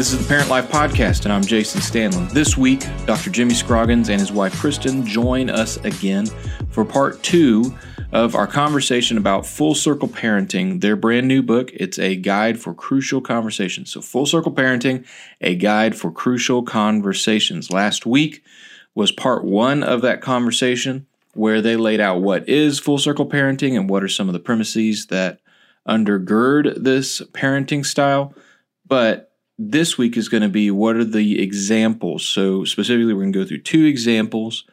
This is the Parent Life Podcast, and I'm Jason Stanley. This week, Dr. Jimmy Scroggins and his wife Kristen join us again for part two of our conversation about Full Circle Parenting, their brand new book. It's a guide for crucial conversations. So, Full Circle Parenting, a guide for crucial conversations. Last week was part one of that conversation where they laid out what is full circle parenting and what are some of the premises that undergird this parenting style. But this week is going to be what are the examples. So, specifically, we're going to go through two examples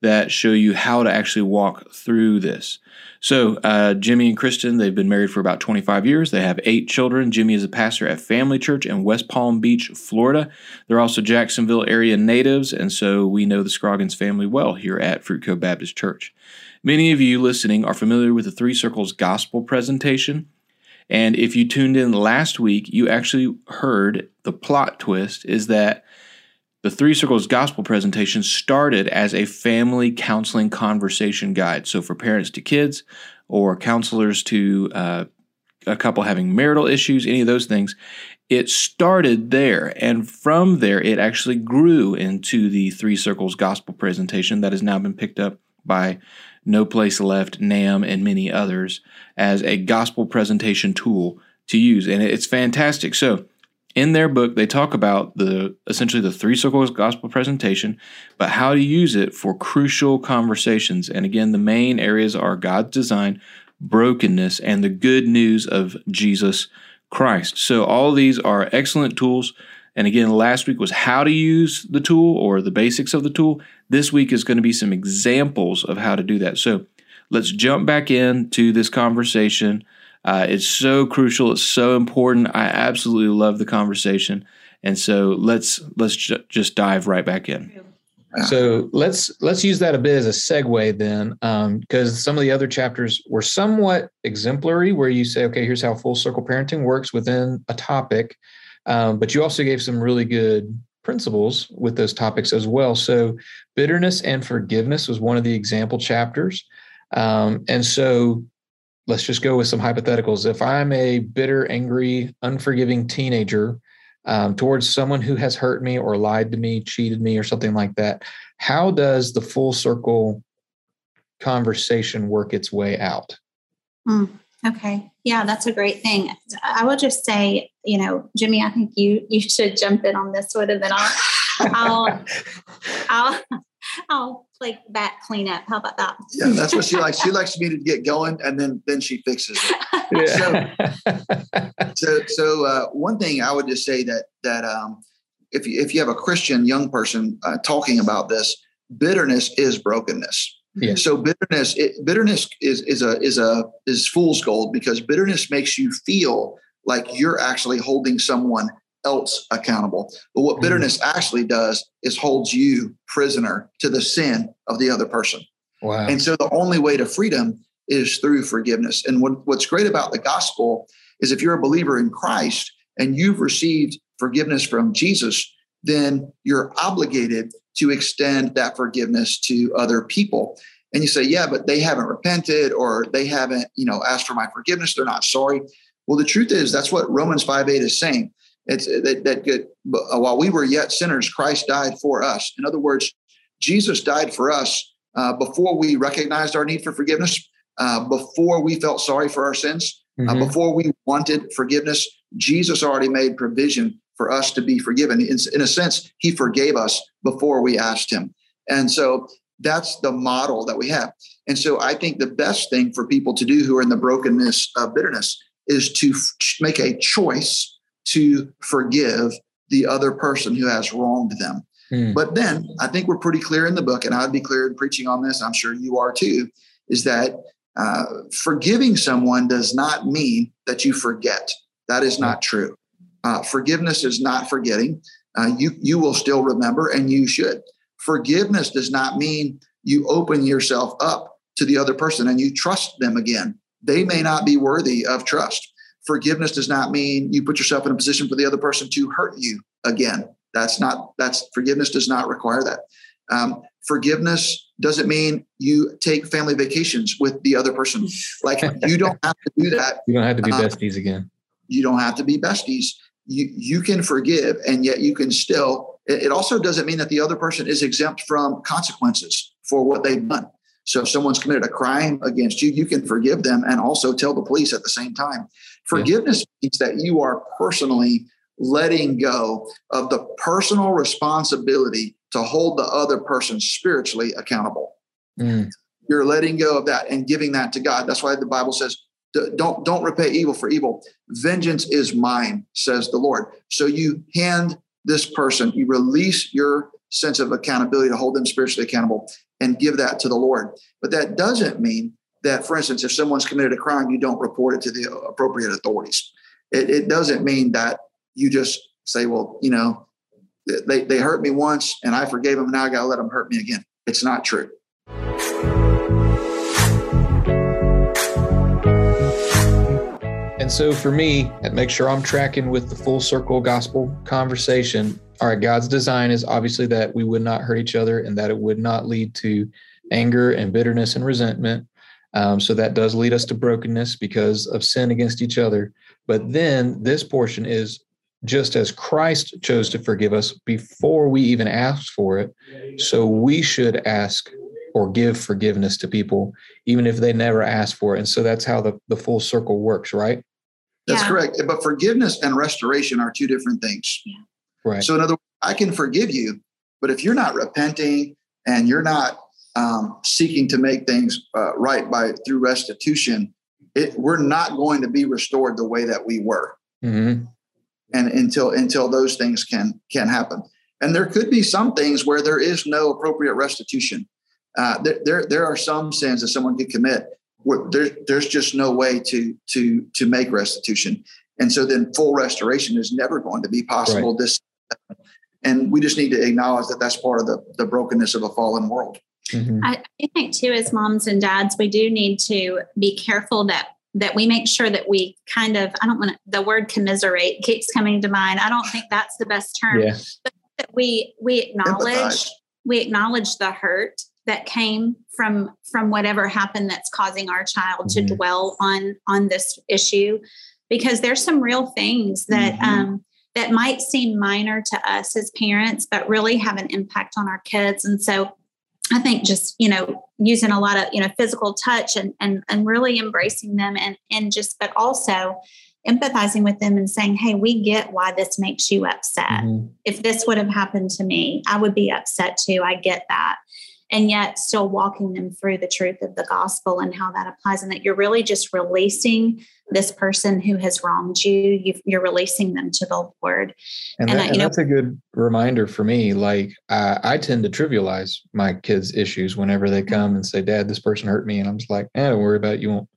that show you how to actually walk through this. So, uh, Jimmy and Kristen, they've been married for about 25 years. They have eight children. Jimmy is a pastor at Family Church in West Palm Beach, Florida. They're also Jacksonville area natives, and so we know the Scroggins family well here at Fruit Cove Baptist Church. Many of you listening are familiar with the Three Circles Gospel presentation. And if you tuned in last week, you actually heard the plot twist is that the Three Circles Gospel presentation started as a family counseling conversation guide. So for parents to kids or counselors to uh, a couple having marital issues, any of those things, it started there. And from there, it actually grew into the Three Circles Gospel presentation that has now been picked up by no Place Left, NAMB, and many others as a gospel presentation tool to use. And it's fantastic. So, in their book, they talk about the essentially the three circles gospel presentation, but how to use it for crucial conversations. And again, the main areas are God's design, brokenness, and the good news of Jesus Christ. So, all these are excellent tools. And again, last week was how to use the tool or the basics of the tool. This week is going to be some examples of how to do that. So let's jump back into this conversation. Uh, it's so crucial. It's so important. I absolutely love the conversation, and so let's let's ju- just dive right back in. So let's let's use that a bit as a segue then, because um, some of the other chapters were somewhat exemplary, where you say, okay, here's how full circle parenting works within a topic, um, but you also gave some really good principles with those topics as well. So, bitterness and forgiveness was one of the example chapters. Um, and so, let's just go with some hypotheticals. If I'm a bitter, angry, unforgiving teenager um, towards someone who has hurt me or lied to me, cheated me, or something like that, how does the full circle conversation work its way out? Mm, okay. Yeah, that's a great thing. I will just say, you know, Jimmy, I think you you should jump in on this sort of, and I'll I'll I'll I'll play back cleanup. How about that? Yeah, that's what she likes. She likes me to get going, and then then she fixes it. So, so, so uh, one thing I would just say that that um, if you, if you have a Christian young person uh, talking about this, bitterness is brokenness. Yeah. So bitterness, it, bitterness is is a is a is fool's gold because bitterness makes you feel like you're actually holding someone else accountable. But what mm. bitterness actually does is holds you prisoner to the sin of the other person. Wow. And so the only way to freedom is through forgiveness. And what, what's great about the gospel is if you're a believer in Christ and you've received forgiveness from Jesus, then you're obligated to extend that forgiveness to other people. And you say, yeah, but they haven't repented or they haven't, you know, asked for my forgiveness. They're not sorry. Well, the truth is that's what Romans 5 8 is saying. It's that, that good, uh, while we were yet sinners, Christ died for us. In other words, Jesus died for us uh, before we recognized our need for forgiveness, uh, before we felt sorry for our sins, uh, mm-hmm. before we wanted forgiveness. Jesus already made provision for us to be forgiven. In, in a sense, he forgave us before we asked him. And so that's the model that we have. And so I think the best thing for people to do who are in the brokenness of bitterness is to f- make a choice to forgive the other person who has wronged them. Mm. But then I think we're pretty clear in the book, and I'd be clear in preaching on this, I'm sure you are too, is that uh, forgiving someone does not mean that you forget. That is not true. Uh, forgiveness is not forgetting. Uh, you you will still remember, and you should. Forgiveness does not mean you open yourself up to the other person and you trust them again. They may not be worthy of trust. Forgiveness does not mean you put yourself in a position for the other person to hurt you again. That's not that's forgiveness does not require that. Um, forgiveness doesn't mean you take family vacations with the other person. Like you don't have to do that. You don't have to be uh, besties again. You don't have to be besties you you can forgive and yet you can still it also doesn't mean that the other person is exempt from consequences for what they've done so if someone's committed a crime against you you can forgive them and also tell the police at the same time. Forgiveness yeah. means that you are personally letting go of the personal responsibility to hold the other person spiritually accountable. Mm. you're letting go of that and giving that to god. That's why the bible says don't don't repay evil for evil. Vengeance is mine says the lord. So you hand this person you release your sense of accountability to hold them spiritually accountable and give that to the lord. But that doesn't mean that for instance if someone's committed a crime you don't report it to the appropriate authorities. It, it doesn't mean that you just say well you know they, they hurt me once and i forgave them and now i gotta let them hurt me again. It's not true. And so for me, and makes sure I'm tracking with the full circle gospel conversation. All right, God's design is obviously that we would not hurt each other and that it would not lead to anger and bitterness and resentment. Um, so that does lead us to brokenness because of sin against each other. But then this portion is just as Christ chose to forgive us before we even asked for it. So we should ask or give forgiveness to people, even if they never ask for it. And so that's how the, the full circle works, right? That's yeah. correct. But forgiveness and restoration are two different things. Yeah. Right. So, in other words, I can forgive you, but if you're not repenting and you're not um, seeking to make things uh, right by through restitution, it, we're not going to be restored the way that we were. Mm-hmm. And until until those things can can happen, and there could be some things where there is no appropriate restitution. Uh, there, there there are some sins that someone could commit where there, there's just no way to to to make restitution and so then full restoration is never going to be possible right. this and we just need to acknowledge that that's part of the, the brokenness of a fallen world mm-hmm. I, I think too as moms and dads we do need to be careful that that we make sure that we kind of i don't want to the word commiserate keeps coming to mind i don't think that's the best term yeah. but that we we acknowledge Empathize. we acknowledge the hurt that came from from whatever happened that's causing our child mm-hmm. to dwell on on this issue because there's some real things that mm-hmm. um, that might seem minor to us as parents but really have an impact on our kids and so i think just you know using a lot of you know physical touch and and, and really embracing them and and just but also empathizing with them and saying, Hey, we get why this makes you upset. Mm-hmm. If this would have happened to me, I would be upset too. I get that and yet still walking them through the truth of the gospel and how that applies and that you're really just releasing this person who has wronged you. You are releasing them to the lord. And, and, that, I, and know, that's a good reminder for me like I, I, tend to trivialize my kids issues whenever they come and say dad this person hurt me and i'm just like eh, don't worry about it. You won't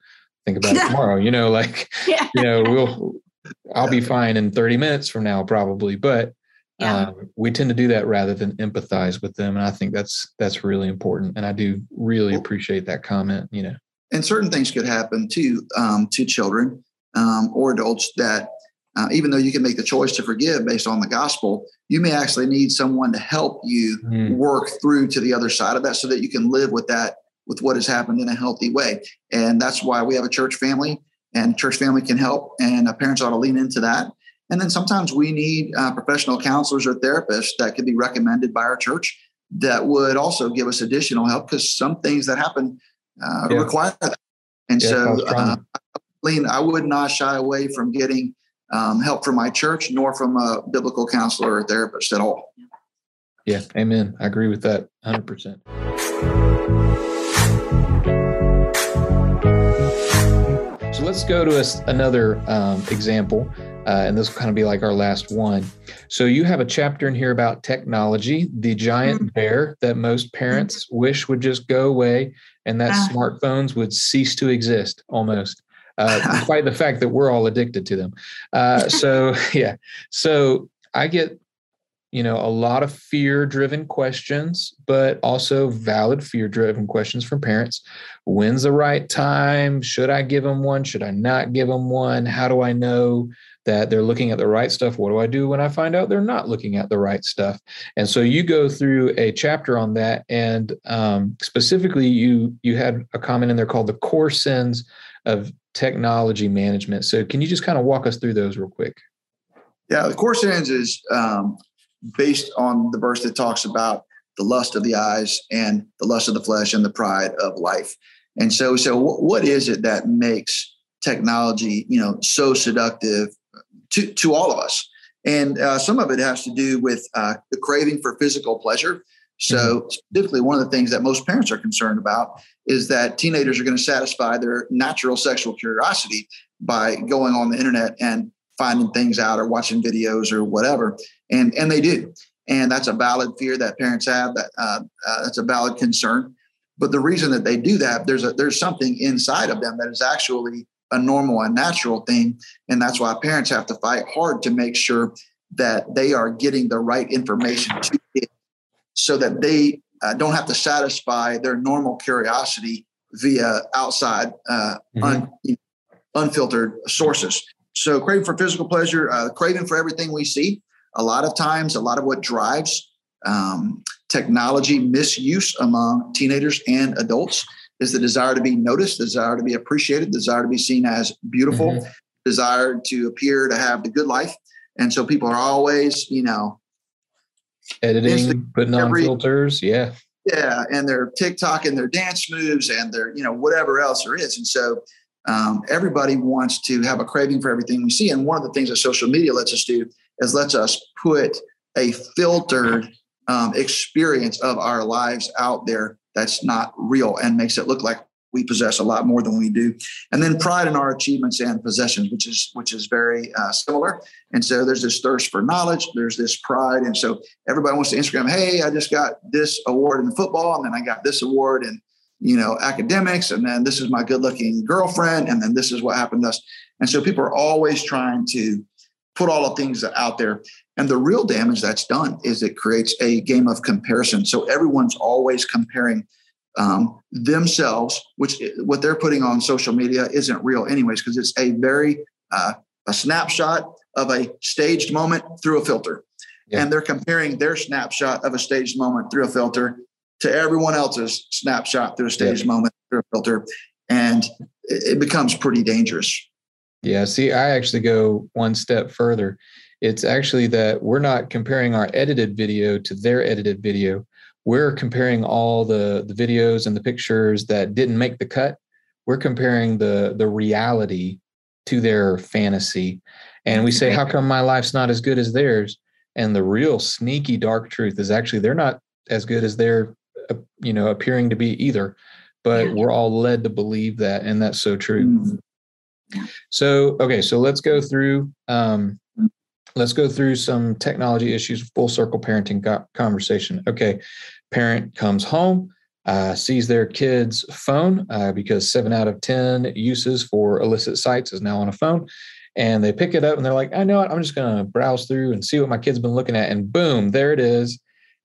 think about it tomorrow you know like yeah. you know we'll i'll be fine in 30 minutes from now probably but yeah. Um, we tend to do that rather than empathize with them and i think that's that's really important and i do really appreciate that comment you know and certain things could happen to um, to children um, or adults that uh, even though you can make the choice to forgive based on the gospel you may actually need someone to help you mm. work through to the other side of that so that you can live with that with what has happened in a healthy way and that's why we have a church family and church family can help and parents ought to lean into that and then sometimes we need uh, professional counselors or therapists that could be recommended by our church that would also give us additional help because some things that happen uh, yeah. require that. And yeah, so, uh, Lean, I would not shy away from getting um, help from my church nor from a biblical counselor or therapist at all. Yeah, amen. I agree with that 100%. So let's go to a, another um, example uh, and this will kind of be like our last one. So you have a chapter in here about technology, the giant mm-hmm. bear that most parents mm-hmm. wish would just go away, and that uh, smartphones would cease to exist almost, uh, despite the fact that we're all addicted to them. Uh, so yeah, so I get you know a lot of fear driven questions but also valid fear driven questions from parents when's the right time should i give them one should i not give them one how do i know that they're looking at the right stuff. What do I do when I find out they're not looking at the right stuff? And so you go through a chapter on that, and um, specifically, you you had a comment in there called the core sins of technology management. So can you just kind of walk us through those real quick? Yeah, the core sins is um, based on the verse that talks about the lust of the eyes and the lust of the flesh and the pride of life. And so, so what is it that makes technology, you know, so seductive to to all of us? And uh, some of it has to do with uh, the craving for physical pleasure. So, mm-hmm. specifically, one of the things that most parents are concerned about is that teenagers are going to satisfy their natural sexual curiosity by going on the internet and finding things out or watching videos or whatever. And and they do, and that's a valid fear that parents have. That uh, uh, that's a valid concern. But the reason that they do that, there's a there's something inside of them that is actually a normal and natural thing, and that's why parents have to fight hard to make sure that they are getting the right information to it, so that they uh, don't have to satisfy their normal curiosity via outside uh, mm-hmm. un, unfiltered sources. So craving for physical pleasure, uh, craving for everything we see. A lot of times, a lot of what drives um, technology misuse among teenagers and adults is the desire to be noticed, the desire to be appreciated, the desire to be seen as beautiful, mm-hmm. desire to appear to have the good life. And so people are always, you know, editing, putting on every, filters. Yeah. Yeah. And their TikTok and their dance moves and their, you know, whatever else there is. And so um, everybody wants to have a craving for everything we see. And one of the things that social media lets us do is lets us put a filtered um, experience of our lives out there that's not real and makes it look like we possess a lot more than we do. And then pride in our achievements and possessions which is which is very uh, similar. And so there's this thirst for knowledge there's this pride. And so everybody wants to instagram hey i just got this award in football and then i got this award in you know, academics, and then this is my good looking girlfriend, and then this is what happened to us. And so people are always trying to put all the things out there. And the real damage that's done is it creates a game of comparison. So everyone's always comparing um, themselves, which what they're putting on social media isn't real, anyways, because it's a very uh, a snapshot of a staged moment through a filter. Yeah. And they're comparing their snapshot of a staged moment through a filter to everyone else's snapshot through a staged yeah. moment through a filter. And it, becomes pretty dangerous. Yeah. See, I actually go one step further. It's actually that we're not comparing our edited video to their edited video. We're comparing all the, the videos and the pictures that didn't make the cut. We're comparing the the reality to their fantasy. And we say, how come my life's not as good as theirs? And the real sneaky dark truth is actually they're not as good as their you know appearing to be either but yeah. we're all led to believe that and that's so true mm-hmm. So okay so let's go through um, let's go through some technology issues full circle parenting conversation. Okay parent comes home uh, sees their kid's phone uh, because seven out of ten uses for illicit sites is now on a phone and they pick it up and they're like i know what i'm just going to browse through and see what my kid's been looking at and boom there it is.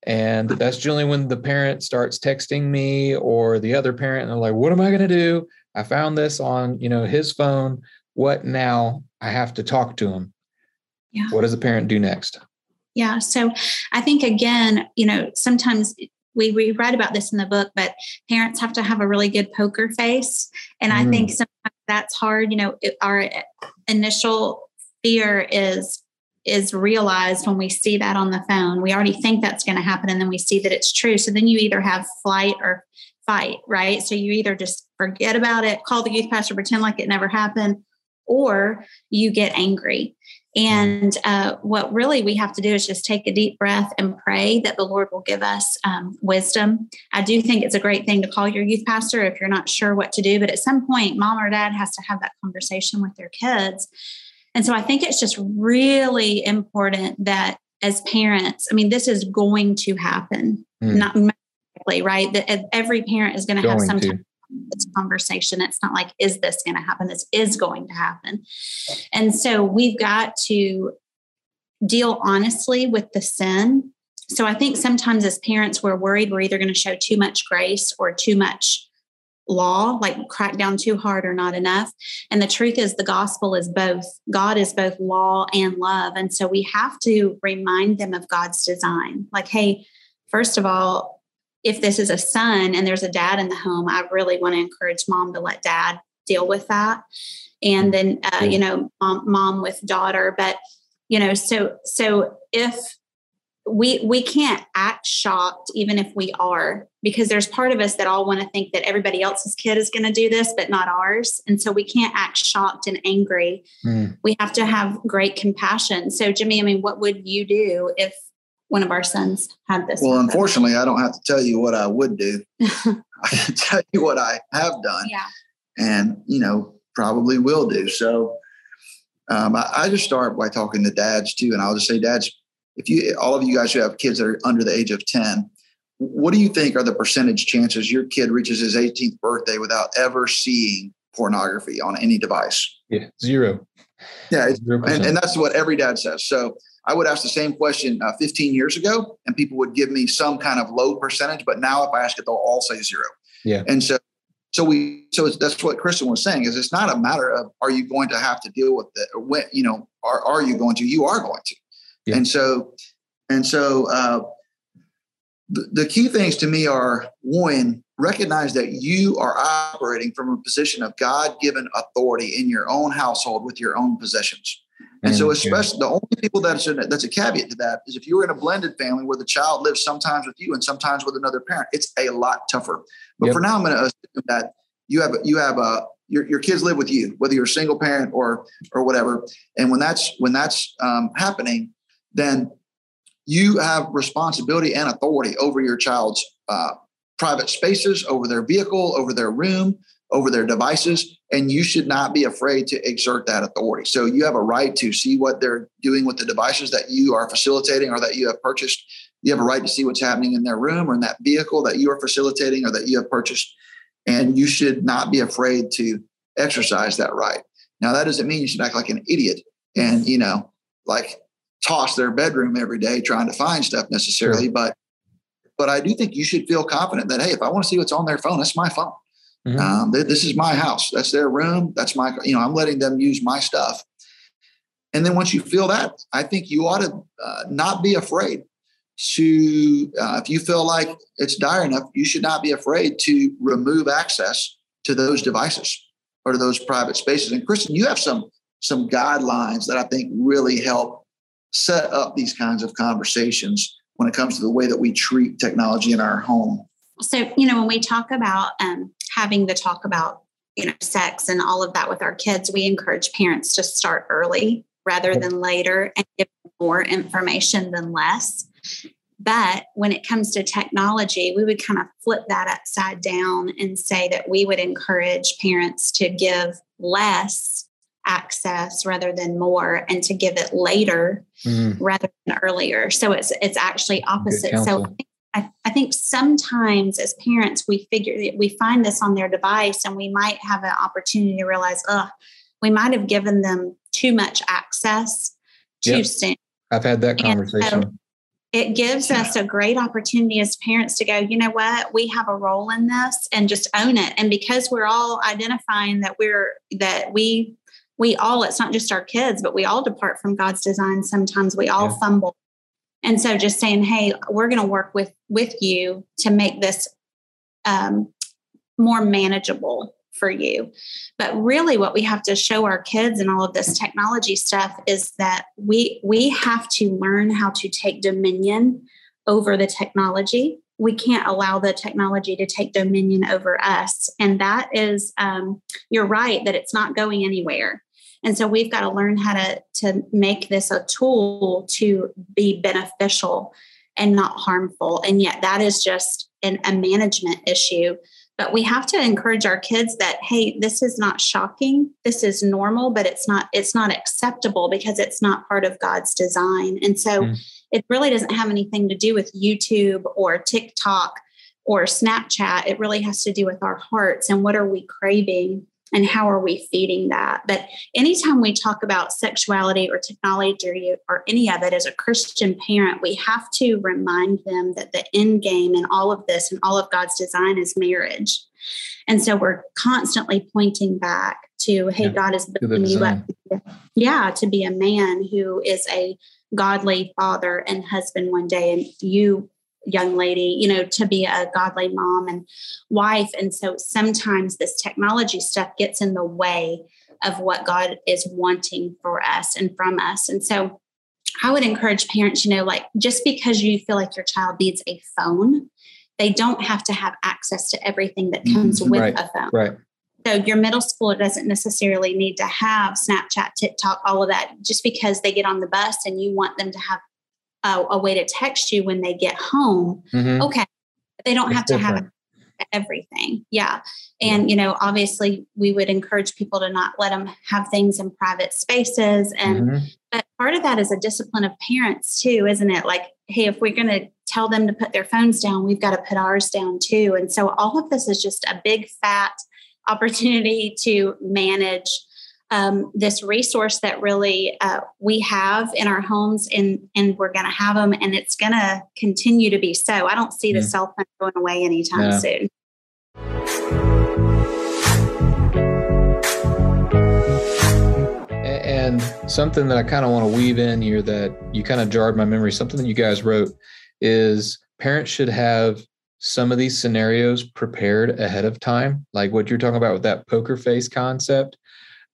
And that's generally when the parent starts texting me or the other parent, and they're like, what am I going to do? I found this on, you know, his phone. What now? I have to talk to him. Yeah. What does a parent do next? Yeah. So I think again, you know, sometimes we, we write about this in the book, but parents have to have a really good poker face. And I think mm. sometimes that's hard. You know, it, our initial fear is is realized when we see that on the phone. We already think that's going to happen and then we see that it's true. So then you either have flight or fight, right? So you either just forget about it, call the youth pastor, pretend like it never happened, or you get angry. And uh, what really we have to do is just take a deep breath and pray that the Lord will give us um, wisdom. I do think it's a great thing to call your youth pastor if you're not sure what to do, but at some point, mom or dad has to have that conversation with their kids and so I think it's just really important that as parents, I mean, this is going to happen, mm. not magically, right? That every parent is going to have some to. this conversation. It's not like, is this going to happen? This is going to happen. And so we've got to deal honestly with the sin. So I think sometimes as parents, we're worried we're either going to show too much grace or too much law, like crack down too hard or not enough. And the truth is, the gospel is both. God is both law and love. And so we have to remind them of God's design. Like, hey, first of all, if this is a son and there's a dad in the home, I really want to encourage mom to let dad deal with that. And then, uh, you know, mom, mom with daughter. But you know so so if we we can't act shocked even if we are because there's part of us that all want to think that everybody else's kid is going to do this but not ours and so we can't act shocked and angry mm. we have to have great compassion so jimmy i mean what would you do if one of our sons had this well happen? unfortunately i don't have to tell you what i would do. I can tell you what i have done yeah. and you know probably will do. So um, I, I just start by talking to dads too and i'll just say dads if you all of you guys who have kids that are under the age of 10 what do you think are the percentage chances your kid reaches his 18th birthday without ever seeing pornography on any device? Yeah zero. Yeah and, and, that's what every dad says. So i would ask the same question uh, 15 years ago and people would give me some kind of low percentage but now if i ask it they'll all say zero yeah and so so we so that's what kristen was saying is it's not a matter of are you going to have to deal with it when you know are, are you going to you are going to yeah. And so, and so, uh, the, the key things to me are one, recognize that you are operating from a position of God given authority in your own household with your own possessions. And so, especially the only people that's in, that's a caveat to that is if you're in a blended family where the child lives sometimes with you and sometimes with another parent, it's a lot tougher. But yep. for now, I'm going to assume that you have you have a your, your kids live with you, whether you're a single parent or or whatever. And when that's when that's um, happening, then you have responsibility and authority over your child's uh, private spaces, over their vehicle, over their room, over their devices, and you should not be afraid to exert that authority. So you have a right to see what they're doing with the devices that you are facilitating or that you have purchased. You have a right to see what's happening in their room or in that vehicle that you are facilitating or that you have purchased. And you should not be afraid to exercise that right. Now, that doesn't mean you should act like an idiot and, you know, like toss their bedroom every day trying to find stuff necessarily, but but I do think you should feel confident that hey, if I want to see what's on their phone, that's my phone. Mm-hmm. Um, this is my house. That's their room. That's my you know I'm letting them use my stuff. And then once you feel that, I think you ought to uh, not be afraid to uh, if you feel like it's dire enough, you should not be afraid to remove access to those devices or to those private spaces. And Kristen, you have some some guidelines that I think really help set up these kinds of conversations when it comes to the way that we treat technology in our home. So, you know, when we talk about um, having the talk about, you know, sex and all of that with our kids, we encourage parents to start early rather than later and give more information than less. But when it comes to technology, we would kind of flip that upside down and say that we would encourage parents to give less access rather than more and to give it later mm-hmm. rather than earlier so it's it's actually opposite so I, I, think sometimes as parents we figure we find this on their device and we might have an opportunity to realize oh we might have given them too much access too yep. soon i've had that conversation so it gives us a great opportunity as parents to go, you know what, we have a role in this and just own it. And because we're all identifying that we're that we we all, it's not just our kids, but we all depart from God's design. Sometimes we all yeah. fumble. And so just saying, hey, we're going to work with with you to make this um, more manageable for you. But really what we have to show our kids and all of this technology stuff is that we we have to learn how to take dominion over the technology. We can't allow the technology to take dominion over us. And that is, um, you're right that it's not going anywhere. And so we've got to learn how to, to make this a tool to be beneficial and not harmful. And yet that is just an, a management issue. But we have to encourage our kids that, hey, this is not shocking. This is normal, but it's not, it's not acceptable because it's not part of God's design. And so mm. it really doesn't have anything to do with YouTube or TikTok or Snapchat. It really has to do with our hearts and what are we craving and how are we feeding that? But anytime we talk about sexuality or technology or any of it as a christian parent we have to remind them that the end game in all of this and all of god's design is marriage. And so we're constantly pointing back to hey yeah, god is building you up yeah to be a man who is a godly father and husband one day and you young lady, you know, to be a godly mom and wife. And so sometimes this technology stuff gets in the way of what God is wanting for us and from us. And so I would encourage parents, you know, like just because you feel like your child needs a phone, they don't have to have access to everything that comes mm-hmm. with right, a phone. Right. So your middle schooler doesn't necessarily need to have Snapchat, TikTok, all of that just because they get on the bus and you want them to have a, a way to text you when they get home. Mm-hmm. Okay. They don't it's have to different. have everything. Yeah. And, you know, obviously we would encourage people to not let them have things in private spaces. And, mm-hmm. but part of that is a discipline of parents too, isn't it? Like, hey, if we're going to tell them to put their phones down, we've got to put ours down too. And so all of this is just a big fat opportunity to manage um, this resource that really uh, we have in our homes and and we're going to have them and it's going to continue to be so. I don't see the mm. cell phone going away anytime soon. And something that i kind of want to weave in here that you kind of jarred my memory something that you guys wrote is parents should have some of these scenarios prepared ahead of time like what you're talking about with that poker face concept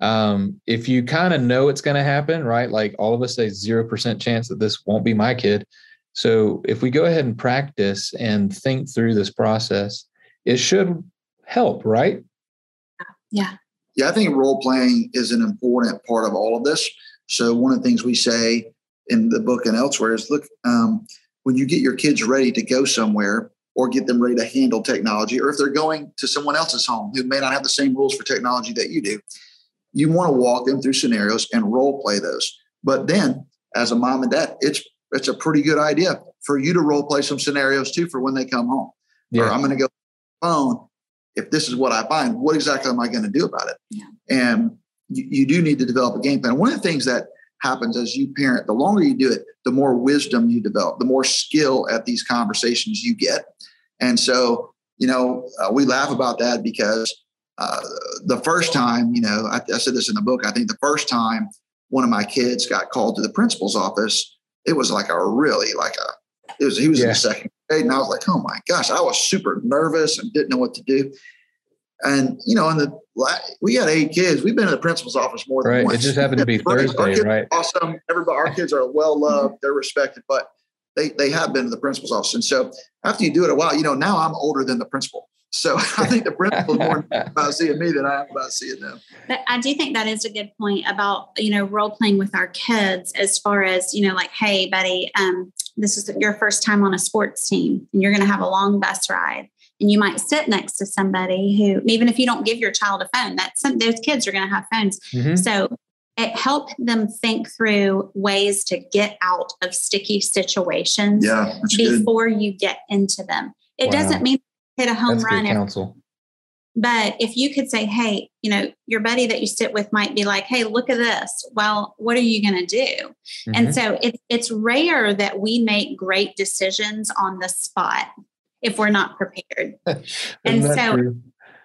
um, if you kind of know it's going to happen, right? Like all of us say, 0% chance that this won't be my kid. So if we go ahead and practice and think through this process, it should help, right? Yeah. Yeah, I think role playing is an important part of all of this. So one of the things we say in the book and elsewhere is look, um, when you get your kids ready to go somewhere or get them ready to handle technology, or if they're going to someone else's home who may not have the same rules for technology that you do, you want to walk them through scenarios and role play those. But then, as a mom and dad, it's it's a pretty good idea for you to role play some scenarios too for when they come home. Yeah. Or I'm going to go phone. If this is what I find, what exactly am I going to do about it? Yeah. And you, you do need to develop a game plan. One of the things that happens as you parent, the longer you do it, the more wisdom you develop, the more skill at these conversations you get. And so, you know, uh, we laugh about that because uh, the first time, you know, I, I, said this in the book. I think the first time one of my kids got called to the principal's office, it was like a really like a. It was he was yeah. in the second grade, and I was like, oh my gosh, I was super nervous and didn't know what to do. And you know, in the we got eight kids. We've been in the principal's office more than right. once. It just happened to be Thursday, right? Awesome. Everybody, our kids are well loved. They're respected, but they they have been in the principal's office. And so after you do it a while, you know, now I'm older than the principal. So I think the principal is more about seeing me than I am about seeing them. But I do think that is a good point about, you know, role playing with our kids as far as, you know, like, hey, buddy, um, this is your first time on a sports team and you're going to have a long bus ride. And you might sit next to somebody who, even if you don't give your child a phone, that some those kids are going to have phones. Mm-hmm. So it helped them think through ways to get out of sticky situations yeah, before good. you get into them. It wow. doesn't mean hit a home That's run. counsel. But if you could say, hey, you know, your buddy that you sit with might be like, hey, look at this. Well, what are you going to do? Mm-hmm. And so it, it's rare that we make great decisions on the spot if we're not prepared. and so true?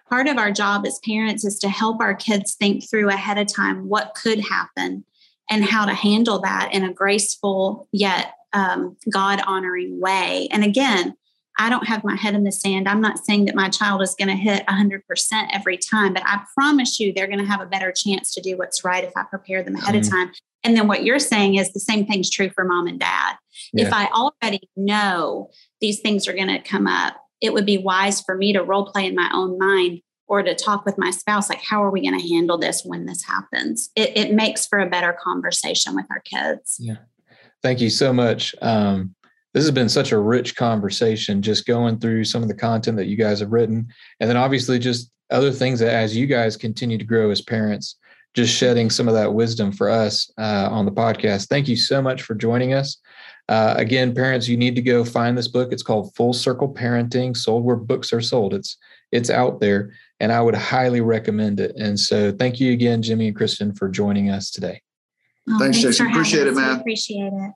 part of our job as parents is to help our kids think through ahead of time what could happen and how to handle that in a graceful yet um, God honoring way. And again, I don't have my head in the sand. I'm not saying that my child is going to hit 100% every time, but I promise you they're going to have a better chance to do what's right if I prepare them ahead mm-hmm. of time. And then what you're saying is the same thing's true for mom and dad. Yeah. If I already know these things are going to come up, it would be wise for me to role play in my own mind or to talk with my spouse like how are we going to handle this when this happens it, it makes for a better conversation with our kids yeah thank you so much um, this has been such a rich conversation just going through some of the content that you guys have written. And then obviously just other things that as you guys continue to grow as parents just shedding some of that wisdom for us uh, on the podcast. Thank you so much for joining us. Uh, again parents you need to go find this book. It's called full circle parenting sold where books are sold. It's it's out there and i would highly recommend it. And so thank you again jimmy and kristen for joining us today. Oh, thanks, thanks jason appreciate it man. appreciate it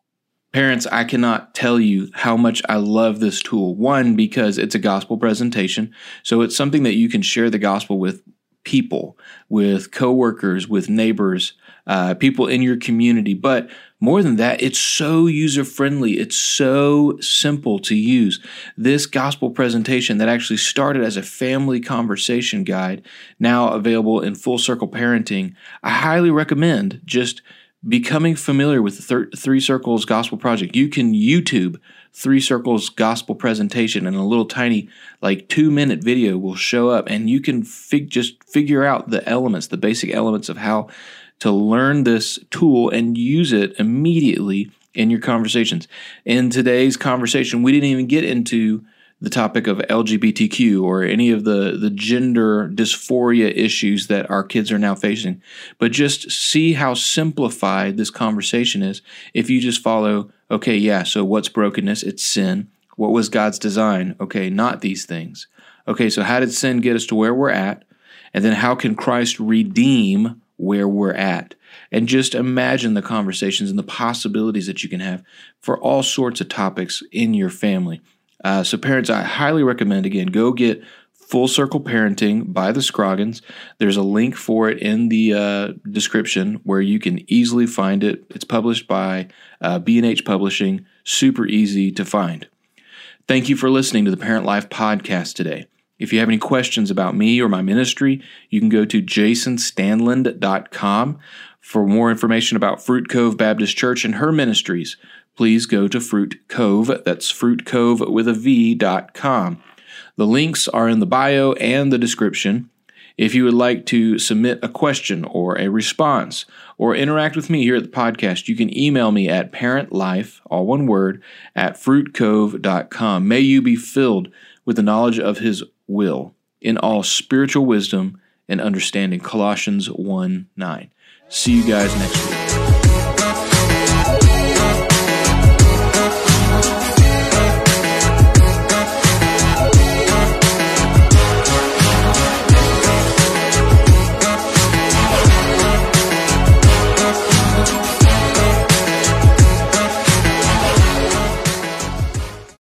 Parents, I cannot tell you how much I love this tool. One, because it's a gospel presentation. So it's something that you can share the gospel with people, with coworkers, with neighbors, uh, people in your community. But more than that, it's so user friendly. It's so simple to use. This gospel presentation that actually started as a family conversation guide, now available in full circle parenting, I highly recommend just becoming familiar with the thir- Three Circles Gospel Project. You can YouTube Three Circles Gospel presentation, and a little tiny, like two minute video will show up, and you can fig- just figure out the elements, the basic elements of how to learn this tool and use it immediately in your conversations. In today's conversation, we didn't even get into the topic of LGBTQ or any of the, the gender dysphoria issues that our kids are now facing. But just see how simplified this conversation is if you just follow, okay, yeah, so what's brokenness? It's sin. What was God's design? Okay, not these things. Okay, so how did sin get us to where we're at? And then how can Christ redeem where we're at? And just imagine the conversations and the possibilities that you can have for all sorts of topics in your family. Uh, so, parents, I highly recommend again go get Full Circle Parenting by the Scroggins. There's a link for it in the uh, description where you can easily find it. It's published by uh, B&H Publishing, super easy to find. Thank you for listening to the Parent Life podcast today. If you have any questions about me or my ministry, you can go to jasonstanland.com. For more information about Fruit Cove Baptist Church and her ministries, please go to Fruit Cove. That's Fruit Cove with a V dot com. The links are in the bio and the description. If you would like to submit a question or a response or interact with me here at the podcast, you can email me at parentlife, all one word, at fruitcove.com. May you be filled with the knowledge of his will in all spiritual wisdom and understanding. Colossians 1 9. See you guys next week.